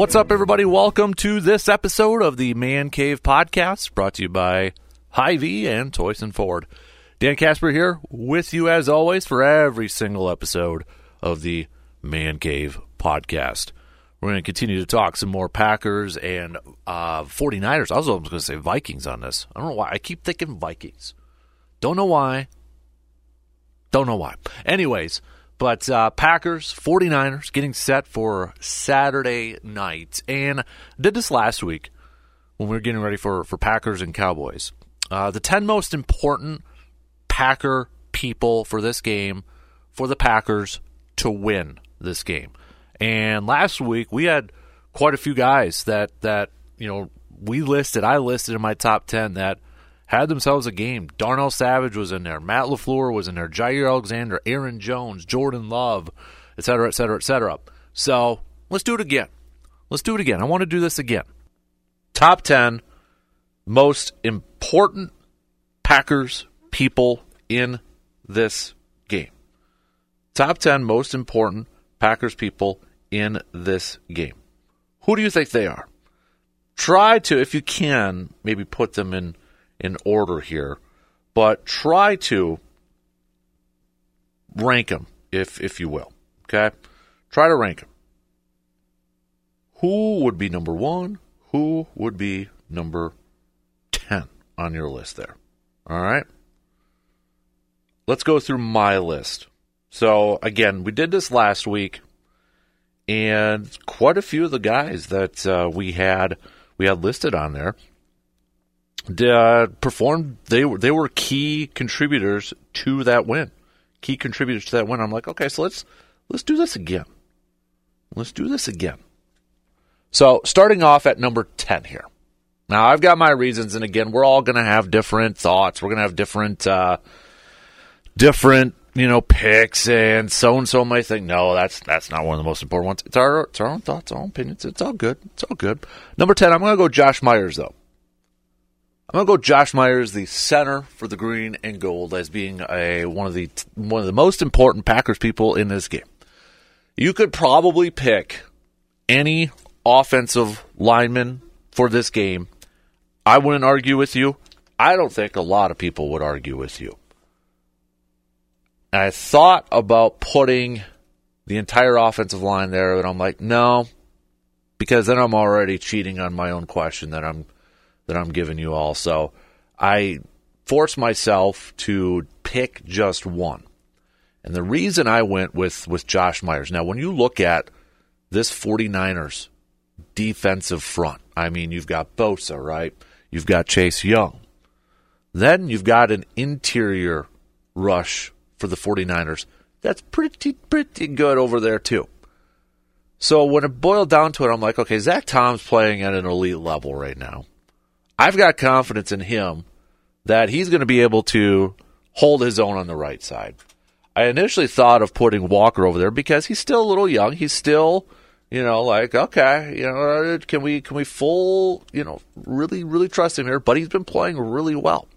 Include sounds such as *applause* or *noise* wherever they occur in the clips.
What's up, everybody? Welcome to this episode of the Man Cave Podcast, brought to you by Hy-Vee and Toyson Ford. Dan Casper here with you as always for every single episode of the Man Cave Podcast. We're going to continue to talk some more Packers and uh, 49ers. I was going to say Vikings on this. I don't know why. I keep thinking Vikings. Don't know why. Don't know why. Anyways, but uh, Packers, 49ers getting set for Saturday night. And did this last week when we were getting ready for, for Packers and Cowboys. Uh, the 10 most important Packer people for this game for the Packers to win this game. And last week we had quite a few guys that that you know we listed. I listed in my top ten that had themselves a game. Darnell Savage was in there. Matt LaFleur was in there. Jaire Alexander, Aaron Jones, Jordan Love, et cetera, et cetera, et cetera. So let's do it again. Let's do it again. I want to do this again. Top 10 most important Packers people in this game. Top 10 most important Packers people in this game. Who do you think they are? Try to, if you can, maybe put them in in order here, but try to rank them, if if you will. Okay, try to rank them. Who would be number one? Who would be number ten on your list there? All right. Let's go through my list. So again, we did this last week, and quite a few of the guys that uh, we had we had listed on there uh, performed. They were they were key contributors to that win. Key contributors to that win. I'm like, okay, so let's let's do this again. Let's do this again. So starting off at number ten here. Now I've got my reasons, and again, we're all going to have different thoughts. We're going to have different uh, different you know picks, and so and so might think, no, that's that's not one of the most important ones. It's our it's our own thoughts, our own opinions. It's all good. It's all good. Number ten, I'm going to go Josh Myers though. I'm gonna go Josh Myers, the center for the green and gold, as being a one of the one of the most important Packers people in this game. You could probably pick any offensive lineman for this game. I wouldn't argue with you. I don't think a lot of people would argue with you. I thought about putting the entire offensive line there, and I'm like, no, because then I'm already cheating on my own question that I'm that I'm giving you all. So I force myself to pick just one. And the reason I went with, with Josh Myers. Now, when you look at this 49ers defensive front, I mean, you've got Bosa, right? You've got Chase Young. Then you've got an interior rush for the 49ers. That's pretty, pretty good over there, too. So when it boiled down to it, I'm like, okay, Zach Tom's playing at an elite level right now. I've got confidence in him that he's going to be able to hold his own on the right side. I initially thought of putting Walker over there because he's still a little young. He's still, you know, like okay, you know, uh, can we can we full, you know, really really trust him here? But he's been playing really well.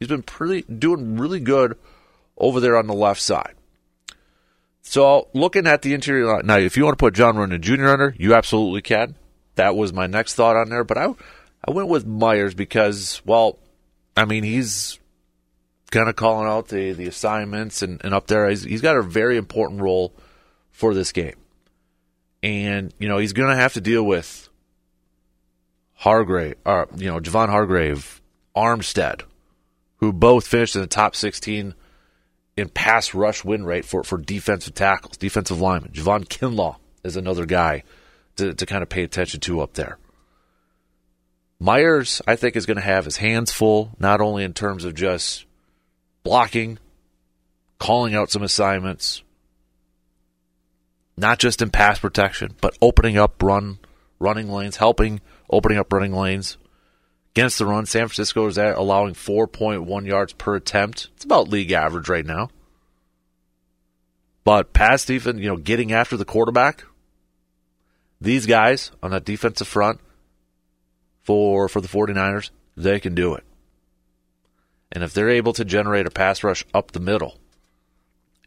He's been pretty doing really good over there on the left side. So looking at the interior line now, if you want to put John Runyan Jr. under, you absolutely can. That was my next thought on there, but I I went with Myers because, well, I mean, he's kind of calling out the, the assignments and, and up there. He's, he's got a very important role for this game. And, you know, he's going to have to deal with Hargrave, or, you know, Javon Hargrave, Armstead, who both finished in the top 16 in pass rush win rate for, for defensive tackles, defensive linemen. Javon Kinlaw is another guy to, to kind of pay attention to up there. Myers, I think, is going to have his hands full, not only in terms of just blocking, calling out some assignments, not just in pass protection, but opening up run running lanes, helping opening up running lanes. Against the run, San Francisco is at allowing 4.1 yards per attempt. It's about league average right now. But pass defense, you know, getting after the quarterback, these guys on that defensive front for for the 49ers, they can do it. And if they're able to generate a pass rush up the middle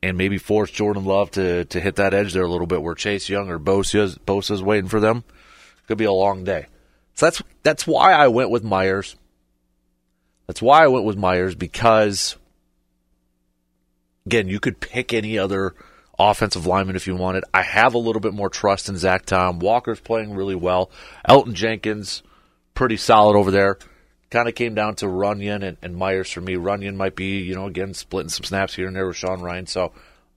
and maybe force Jordan Love to, to hit that edge there a little bit where Chase Young or Bosa, Bosa's waiting for them, Could be a long day. So that's that's why I went with Myers. That's why I went with Myers because again, you could pick any other offensive lineman if you wanted. I have a little bit more trust in Zach Tom. Walker's playing really well. Elgton Jenkins, pretty solid over there. Kind of came down to Runyan and, and Myers for me. Runyan might be, you know, again, splitting some snaps here and there with Sean Rhyan. So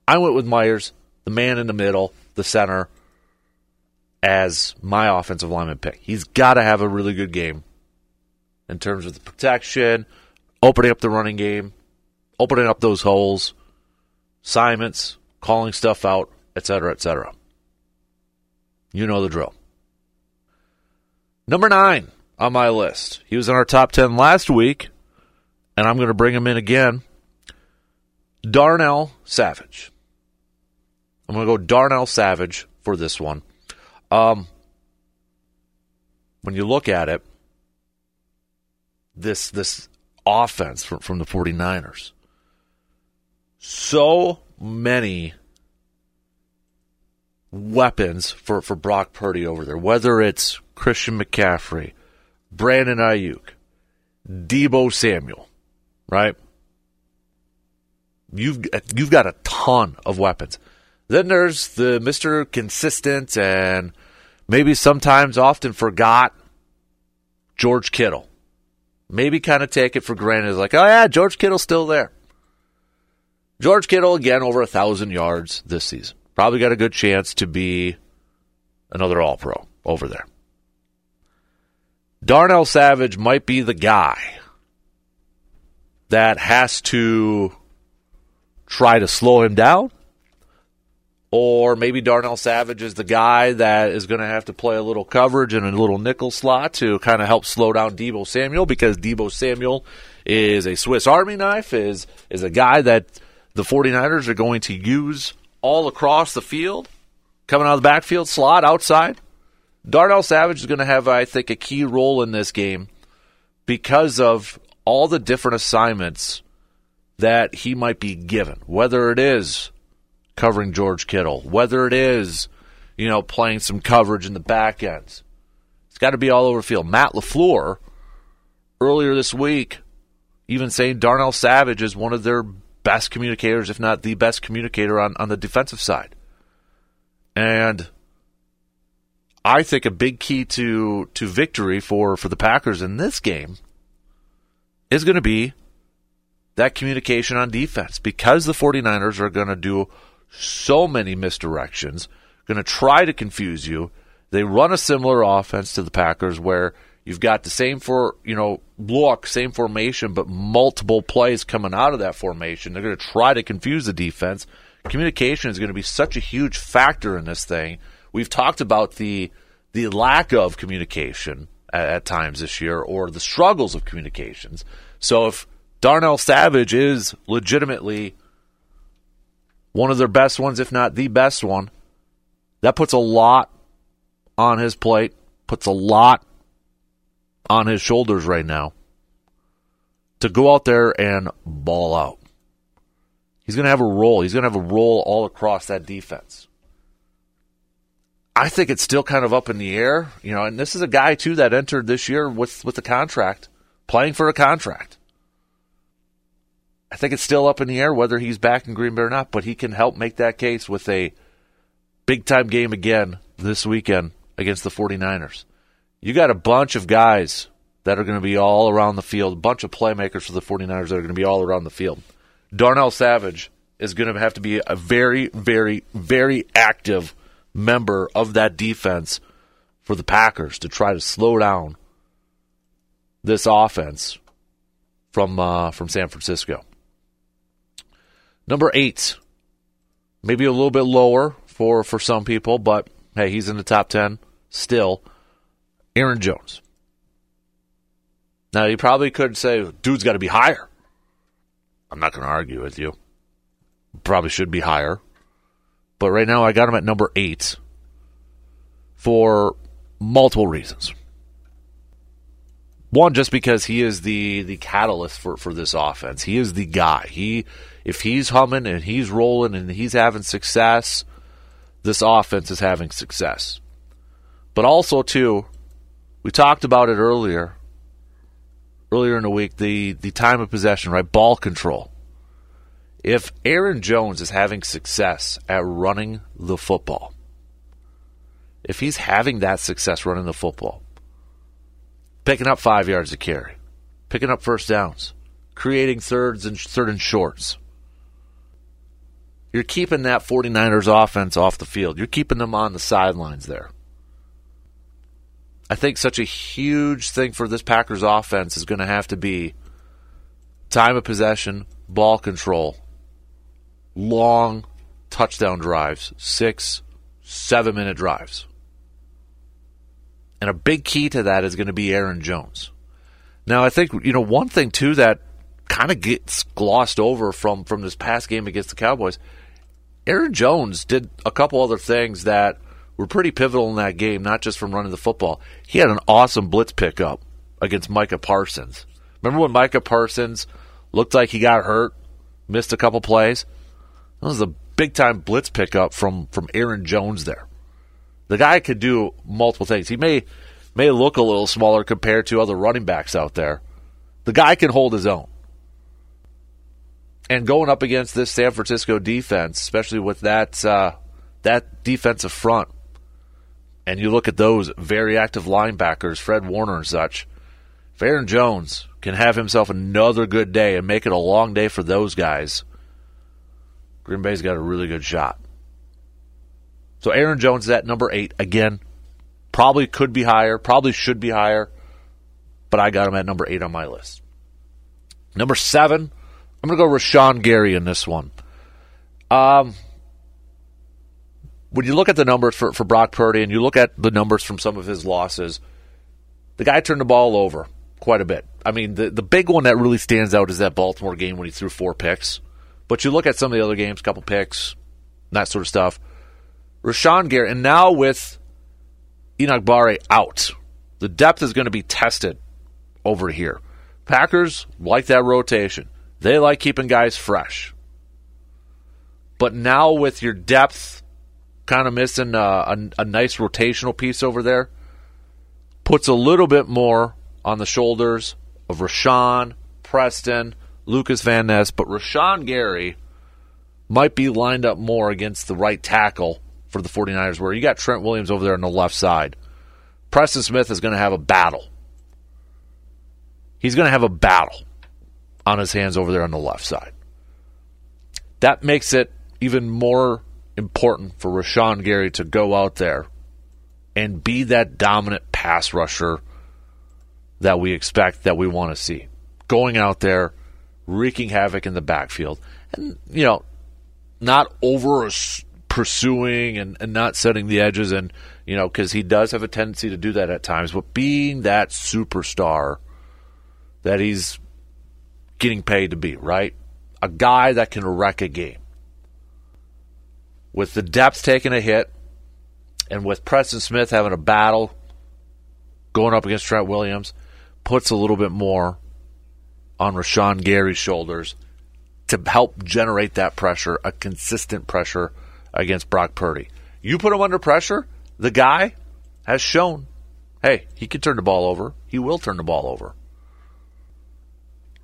I went with Myers, the man in the middle, the center, as my offensive lineman pick. He's got to have a really good game in terms of the protection, opening up the running game, opening up those holes, assignments, calling stuff out, etc., etc. You know the drill. Number nine on my list. He was in our top 10 last week, and I'm going to bring him in again. Darnell Savage. I'm going to go Darnell Savage for this one. Um, when you look at it, this this offense from, from the 49ers, so many weapons for, for Brock Purdy over there, whether it's Christian McCaffrey, Brandon Aiyuk, Deebo Samuel, right? You've you've got a ton of weapons. Then there's the Mr. Consistent and maybe sometimes often forgot George Kittle. Maybe kind of take it for granted, like, oh yeah, George Kittle's still there. George Kittle again over a thousand yards this season. Probably got a good chance to be another All Pro over there. Darnell Savage might be the guy that has to try to slow him down. Or maybe Darnell Savage is the guy that is going to have to play a little coverage and a little nickel slot to kind of help slow down Deebo Samuel because Deebo Samuel is a Swiss Army knife, is is a guy that the 49ers are going to use all across the field, coming out of the backfield, slot outside. Darnell Savage is going to have, I think, a key role in this game because of all the different assignments that he might be given, whether it is covering George Kittle, whether it is, you know, playing some coverage in the back ends. It's got to be all over the field. Matt LaFleur, earlier this week, even saying Darnell Savage is one of their best communicators, if not the best communicator on, on the defensive side. And I think a big key to to victory for, for the Packers in this game is going to be that communication on defense because the 49ers are going to do so many misdirections, going to try to confuse you. They run a similar offense to the Packers where You've got the same for you know look, same formation, but multiple plays coming out of that formation. They're going to try to confuse the defense. Communication is going to be such a huge factor in this thing. We've talked about the the lack of communication at, at times this year, or the struggles of communications. So if Darnell Savage is legitimately one of their best ones, if not the best one, that puts a lot on his plate, puts a lot on his shoulders right now to go out there and ball out. He's going to have a role. He's going to have a role all across that defense. I think it's still kind of up in the air, you know, and this is a guy too that entered this year with with a contract, playing for a contract. I think it's still up in the air whether he's back in Green Bay or not, but he can help make that case with a big time game again this weekend against the 49ers you got a bunch of guys that are going to be all around the field, a bunch of playmakers for the 49ers that are going to be all around the field. Darnell Savage is going to have to be a very, very, very active member of that defense for the Packers to try to slow down this offense from uh, from San Francisco. Number eight, maybe a little bit lower for for some people, but hey, he's in the top ten still. Aaron Jones. Now, you probably could say, dude's got to be higher. I'm not going to argue with you. Probably should be higher. But right now, I got him at number eight for multiple reasons. One, just because he is the the catalyst for, for this offense. He is the guy. He if he's humming and he's rolling and he's having success, this offense is having success. But also, too, we talked about it earlier, earlier in the week, the, the time of possession, right? Ball control. If Aaron Jones is having success at running the football, if he's having that success running the football, picking up five yards of carry, picking up first downs, creating thirds and third and shorts, you're keeping that 49ers offense off the field. You're keeping them on the sidelines there. I think such a huge thing for this Packers offense is going to have to be time of possession, ball control, long touchdown drives, six, seven minute drives. And a big key to that is going to be Aaron Jones. Now, I think, you know, one thing too that kind of gets glossed over from, from this past game against the Cowboys, Aaron Jones did a couple other things that were pretty pivotal in that game, not just from running the football. He had an awesome blitz pickup against Micah Parsons. Remember when Micah Parsons looked like he got hurt, missed a couple plays? That was a big time blitz pickup from from Aaron Jones there. The guy could do multiple things. He may may look a little smaller compared to other running backs out there. The guy can hold his own. And going up against this San Francisco defense, especially with that uh, that defensive front, and you look at those very active linebackers, Fred Warner and such, if Aaron Jones can have himself another good day and make it a long day for those guys, Green Bay's got a really good shot. So Aaron Jones is at number eight. Again, probably could be higher, probably should be higher, but I got him at number eight on my list. Number seven, I'm going to go Rashan Gary in this one. Um, when you look at the numbers for, for Brock Purdy and you look at the numbers from some of his losses, the guy turned the ball over quite a bit. I mean, the, the big one that really stands out is that Baltimore game when he threw four picks. But you look at some of the other games, couple picks, that sort of stuff. Rashan Gary, and now with Enagbare out, the depth is going to be tested over here. Packers like that rotation. They like keeping guys fresh. But now with your depth kind of missing a, a, a nice rotational piece over there. Puts a little bit more on the shoulders of Rashan, Preston, Lucas Van Ness, but Rashan Gary might be lined up more against the right tackle for the 49ers, where you got Trent Williams over there on the left side. Preston Smith is going to have a battle. He's going to have a battle on his hands over there on the left side. That makes it even more important for Rashan Gary to go out there and be that dominant pass rusher that we expect, that we want to see. Going out there, wreaking havoc in the backfield, and, you know, not over pursuing and, and not setting the edges, and, you know, because he does have a tendency to do that at times, but being that superstar that he's getting paid to be, right? A guy that can wreck a game. With the depth taking a hit and with Preston Smith having a battle going up against Trent Williams, puts a little bit more on Rashan Gary's shoulders to help generate that pressure, a consistent pressure against Brock Purdy. You put him under pressure, the guy has shown, hey, he can turn the ball over. He will turn the ball over.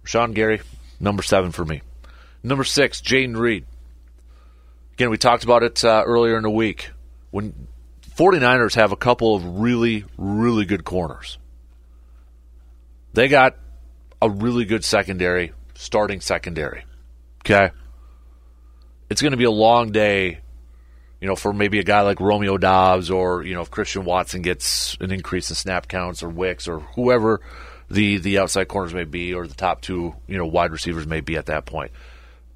Rashan Gary, number seven for me. Number six, Jayden Reed. Again, we talked about it uh, earlier in the week. When 49ers have a couple of really, really good corners, they got a really good secondary, starting secondary. Okay? It's going to be a long day, you know, for maybe a guy like Romeo Doubs or, you know, if Christian Watson gets an increase in snap counts or Wicks or whoever the, the outside corners may be or the top two, you know, wide receivers may be at that point.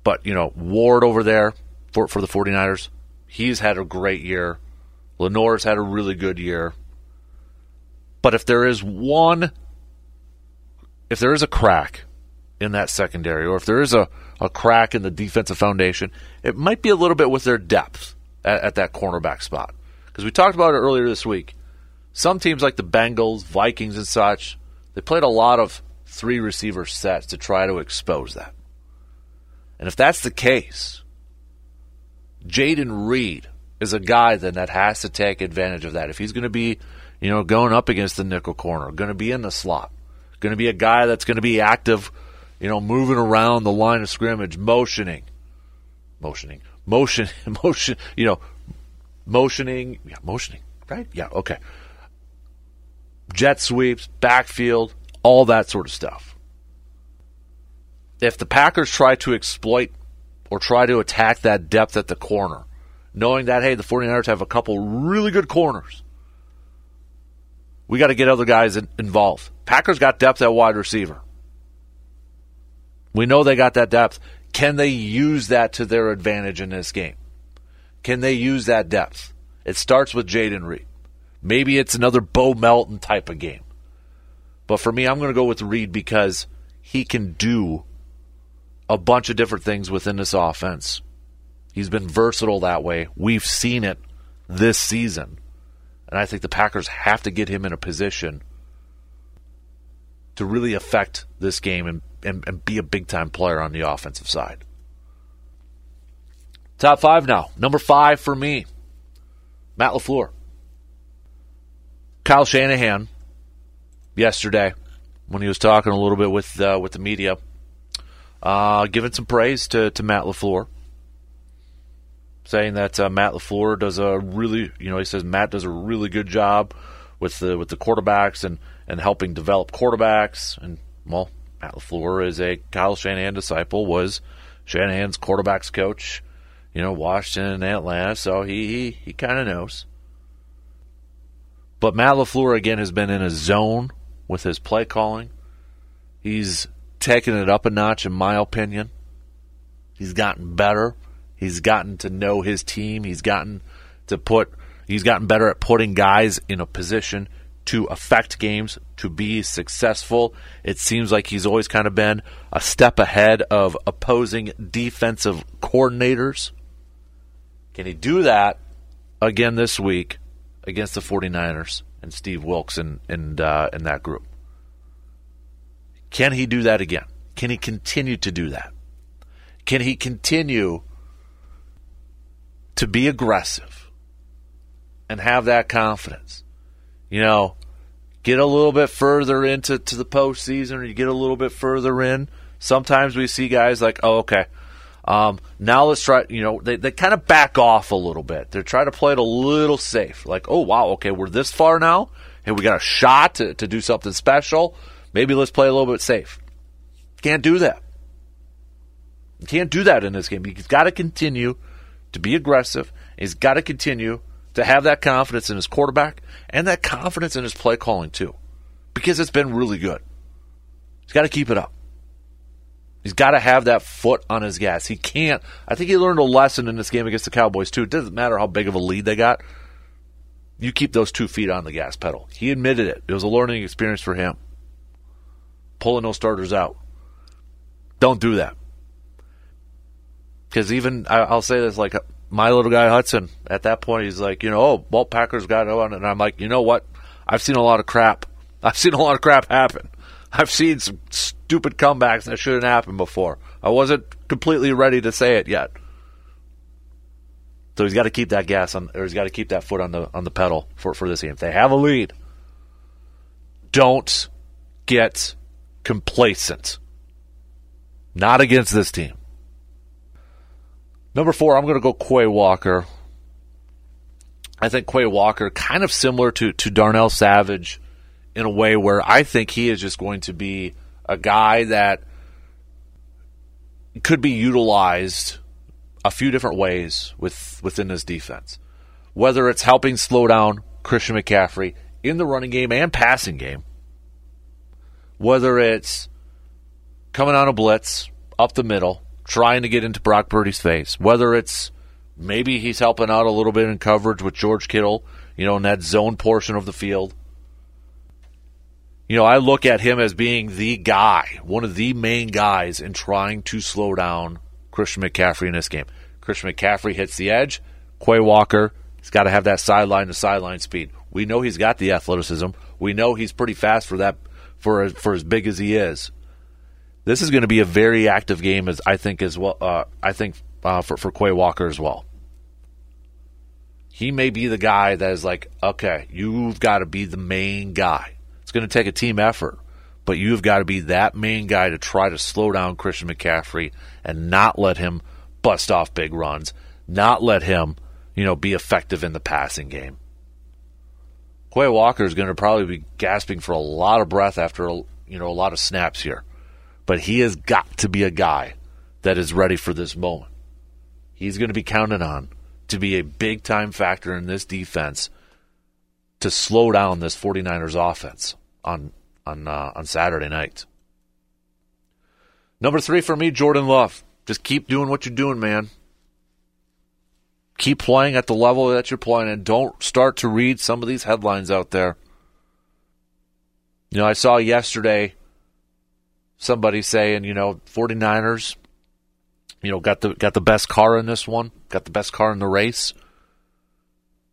But, you know, Ward over there, for, for the 49ers. He's had a great year. Lenoir's had a really good year. But if there is one, if there is a crack in that secondary, or if there is a, a crack in the defensive foundation, it might be a little bit with their depth at, at that cornerback spot. Because we talked about it earlier this week. Some teams like the Bengals, Vikings, and such, they played a lot of three receiver sets to try to expose that. And if that's the case, Jayden Reed is a guy then that has to take advantage of that. If he's going to be, you know, going up against the nickel corner, going to be in the slot, going to be a guy that's going to be active, you know, moving around the line of scrimmage, motioning, motioning, motion, *laughs* motion, you know, motioning, yeah, motioning, right? Yeah, okay. Jet sweeps, backfield, all that sort of stuff. If the Packers try to exploit or try to attack that depth at the corner, knowing that, hey, the 49ers have a couple really good corners, we got to get other guys involved. Packers got depth at wide receiver. We know they got that depth. Can they use that to their advantage in this game? Can they use that depth? It starts with Jayden Reed. Maybe it's another Bo Melton type of game. But for me, I'm going to go with Reed because he can do a bunch of different things within this offense. He's been versatile that way. We've seen it this season. And I think the Packers have to get him in a position to really affect this game and, and, and be a big time player on the offensive side. Top five now. Number five for me, Matt LaFleur. Kyle Shanahan yesterday when he was talking a little bit with uh, with the media, uh, giving some praise to, to Matt LaFleur, saying that uh, Matt LaFleur does a really, you know, he says Matt does a really good job with the with the quarterbacks and and helping develop quarterbacks. And well, Matt LaFleur is a Kyle Shanahan disciple, was Shanahan's quarterbacks coach, you know, Washington and Atlanta, so he he, he kind of knows. But Matt LaFleur, again, has been in a zone with his play calling. He's taken it up a notch, in my opinion. He's gotten better. He's gotten to know his team. He's gotten to put, he's gotten better at putting guys in a position to affect games, to be successful. It seems like he's always kind of been a step ahead of opposing defensive coordinators. Can he do that again this week? against the 49ers and Steve Wilks and and uh, and that group. Can he do that again? Can he continue to do that? Can he continue to be aggressive and have that confidence? You know, get a little bit further into to the postseason, or you get a little bit further in. Sometimes we see guys like, oh, okay, um, now let's try, you know, they, they kind of back off a little bit. They're trying to play it a little safe. Like, oh, wow, okay, we're this far now. Hey, we got a shot to, to do something special. Maybe let's play a little bit safe. Can't do that. You can't do that in this game. He's got to continue to be aggressive. He's got to continue to have that confidence in his quarterback and that confidence in his play calling, too, because it's been really good. He's got to keep it up. He's got to have that foot on his gas. He can't. I think he learned a lesson in this game against the Cowboys, too. It doesn't matter how big of a lead they got. You keep those two feet on the gas pedal. He admitted it. It was a learning experience for him. Pulling those starters out. Don't do that. Because even, I'll say this, like my little guy Hudson, at that point, he's like, you know, oh, Walt Packers got on. And I'm like, you know what? I've seen a lot of crap. *laughs* I've seen a lot of crap happen. I've seen some stupid comebacks that shouldn't happen before. I wasn't completely ready to say it yet. So he's got to keep that gas on, or he's got to keep that foot on the on the pedal for for this game. If they have a lead, don't get complacent. Not against this team. Number four, I'm going to go Quay Walker. I think Quay Walker, kind of similar to to Darnell Savage in a way where I think he is just going to be a guy that could be utilized a few different ways with within this defense. Whether it's helping slow down Christian McCaffrey in the running game and passing game, whether it's coming on a blitz up the middle, trying to get into Brock Purdy's face, whether it's maybe he's helping out a little bit in coverage with George Kittle, you know, in that zone portion of the field you know, I look at him as being the guy, one of the main guys in trying to slow down Christian McCaffrey in this game. Christian McCaffrey hits the edge. Quay Walker, he's got to have that sideline to sideline speed. We know he's got the athleticism. We know he's pretty fast for that for for as big as he is. This is going to be a very active game, as I think as well. Uh, I think uh, for for Quay Walker as well. he may be the guy that is like, okay, you've got to be the main guy. It's going to take a team effort, but you've got to be that main guy to try to slow down Christian McCaffrey and not let him bust off big runs, not let him, you know, be effective in the passing game. Quay Walker is going to probably be gasping for a lot of breath after, you know, a lot of snaps here. But he has got to be a guy that is ready for this moment. He's going to be counted on to be a big time factor in this defense to slow down this 49ers offense on on uh, on Saturday night. Number 3 for me Jordan Love. Just keep doing what you're doing, man. Keep playing at the level that you're playing and don't start to read some of these headlines out there. You know, I saw yesterday somebody saying, you know, 49ers you know, got the got the best car in this one, got the best car in the race.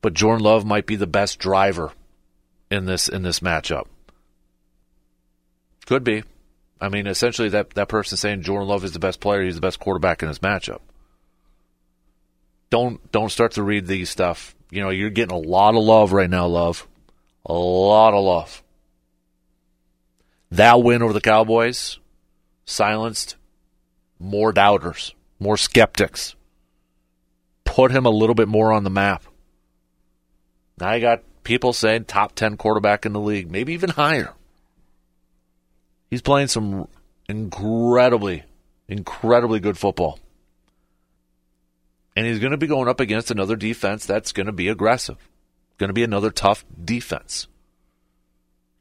But Jordan Love might be the best driver in this in this matchup. Could be. I mean, essentially that that person saying Jordan Love is the best player, he's the best quarterback in this matchup. Don't don't start to read these stuff. You know, you're getting a lot of love right now, love. A lot of love. That win over the Cowboys silenced more doubters more skeptics. Put him a little bit more on the map. Now you got people saying top 10 quarterback in the league, maybe even higher. He's playing some incredibly, incredibly good football. And he's going to be going up against another defense that's going to be aggressive, going to be another tough defense.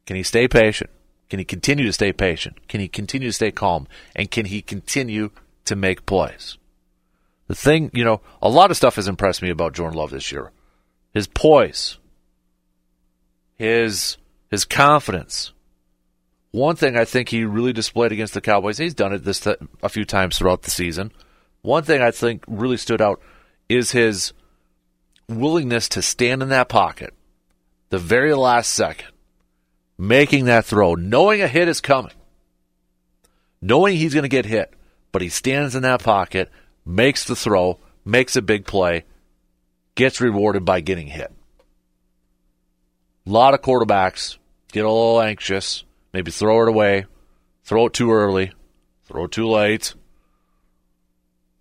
Can he stay patient? Can he continue to stay patient? Can he continue to stay calm? And can he continue to make plays. The thing, you know, a lot of stuff has impressed me about Jordan Love this year. His poise, his his confidence. One thing I think he really displayed against the Cowboys, he's done it this th- a few times throughout the season. One thing I think really stood out is his willingness to stand in that pocket the very last second, making that throw, knowing a hit is coming, knowing he's going to get hit, but he stands in that pocket, makes the throw, makes a big play, gets rewarded by getting hit. A lot of quarterbacks get a little anxious, maybe throw it away, throw it too early, throw it too late.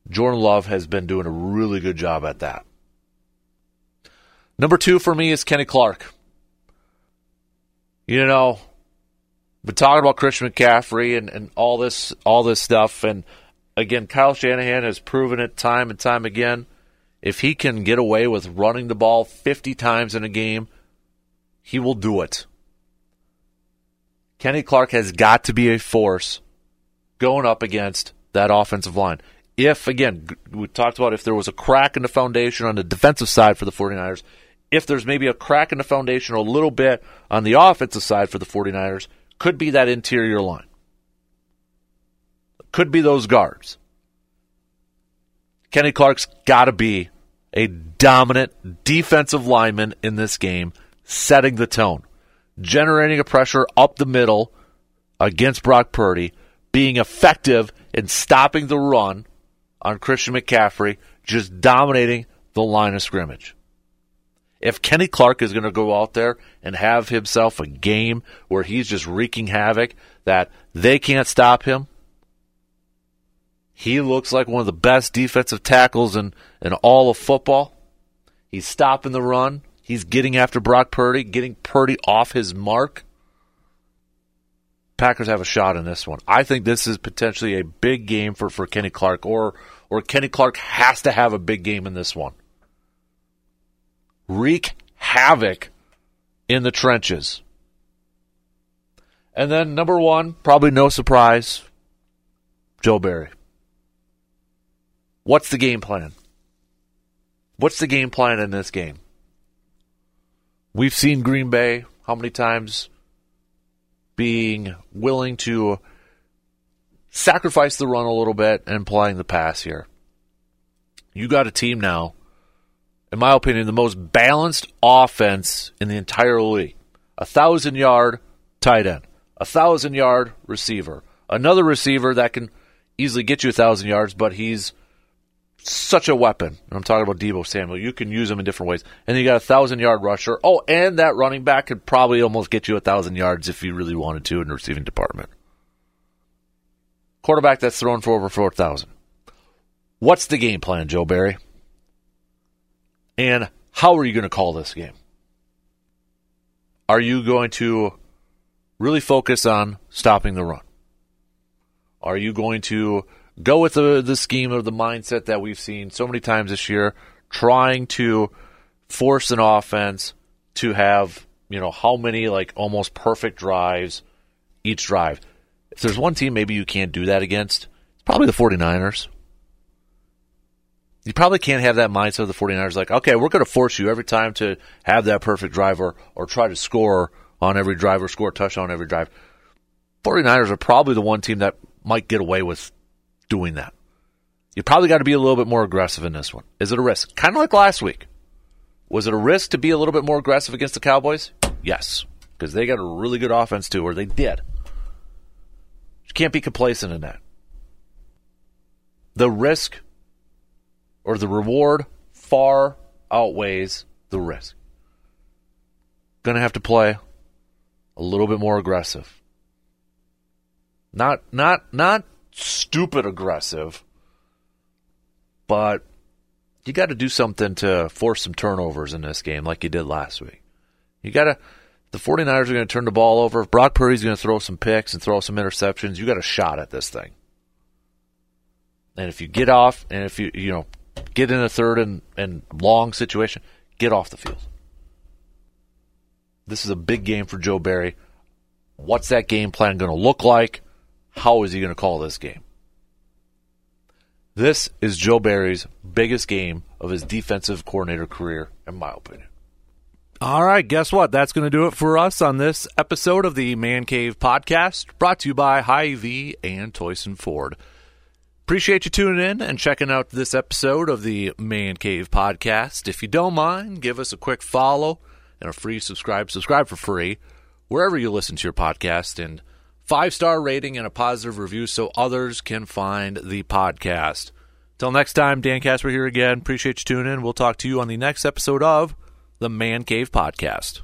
Jordan Love has been doing a really good job at that. Number two for me is Kenny Clark. You know, but talking about Christian McCaffrey and, and all this all this stuff, and again, Kyle Shanahan has proven it time and time again. If he can get away with running the ball 50 times in a game, he will do it. Kenny Clark has got to be a force going up against that offensive line. If, again, we talked about if there was a crack in the foundation on the defensive side for the 49ers, if there's maybe a crack in the foundation a little bit on the offensive side for the 49ers, could be that interior line. Could be those guards. Kenny Clark's got to be a dominant defensive lineman in this game, setting the tone, generating a pressure up the middle against Brock Purdy, being effective in stopping the run on Christian McCaffrey, just dominating the line of scrimmage. If Kenny Clark is going to go out there and have himself a game where he's just wreaking havoc, that they can't stop him, he looks like one of the best defensive tackles in, in all of football. He's stopping the run. He's getting after Brock Purdy, getting Purdy off his mark. Packers have a shot in this one. I think this is potentially a big game for, for Kenny Clark, or or Kenny Clark has to have a big game in this one wreak havoc in the trenches. And then number one, probably no surprise, Joe Barry. What's the game plan? What's the game plan in this game? We've seen Green Bay how many times being willing to sacrifice the run a little bit and playing the pass here. You got a team now in my opinion, the most balanced offense in the entire league. A thousand yard tight end, a thousand yard receiver, another receiver that can easily get you a thousand yards, but he's such a weapon. I'm talking about Deebo Samuel. You can use him in different ways. And you got a thousand yard rusher. Oh, and that running back could probably almost get you a thousand yards if you really wanted to in the receiving department. Quarterback that's thrown for over four thousand. What's the game plan, Joe Barry? And how are you going to call this game? Are you going to really focus on stopping the run? Are you going to go with the, the scheme of the mindset that we've seen so many times this year, trying to force an offense to have, you know, how many like almost perfect drives each drive? If there's one team maybe you can't do that against, it's probably the 49ers. You probably can't have that mindset of the 49ers like, okay, we're going to force you every time to have that perfect driver or, try to score on every drive or score a touchdown on every drive. 49ers are probably the one team that might get away with doing that. You probably got to be a little bit more aggressive in this one. Is it a risk? Kind of like last week. Was it a risk to be a little bit more aggressive against the Cowboys? Yes, because they got a really good offense too, or they did. You can't be complacent in that. The risk or the reward far outweighs the risk. Going to have to play a little bit more aggressive. Not not not stupid aggressive, but you got to do something to force some turnovers in this game like you did last week. You got to the 49ers are going to turn the ball over. If Brock Purdy's going to throw some picks and throw some interceptions, you got a shot at this thing. And if you get off and if you you know get in a third and, and long situation, get off the field. This is a big game for Joe Barry. What's that game plan going to look like? How is he going to call this game? This is Joe Barry's biggest game of his defensive coordinator career, in my opinion. All right, guess what? That's going to do it for us on this episode of the Man Cave Podcast, brought to you by Hy-Vee and Toyson Ford. Appreciate you tuning in and checking out this episode of the Man Cave Podcast. If you don't mind, give us a quick follow and a free subscribe. Subscribe for free wherever you listen to your podcast and five star rating and a positive review so others can find the podcast. Till next time, Dan Casper here again. Appreciate you tuning in. We'll talk to you on the next episode of the Man Cave Podcast.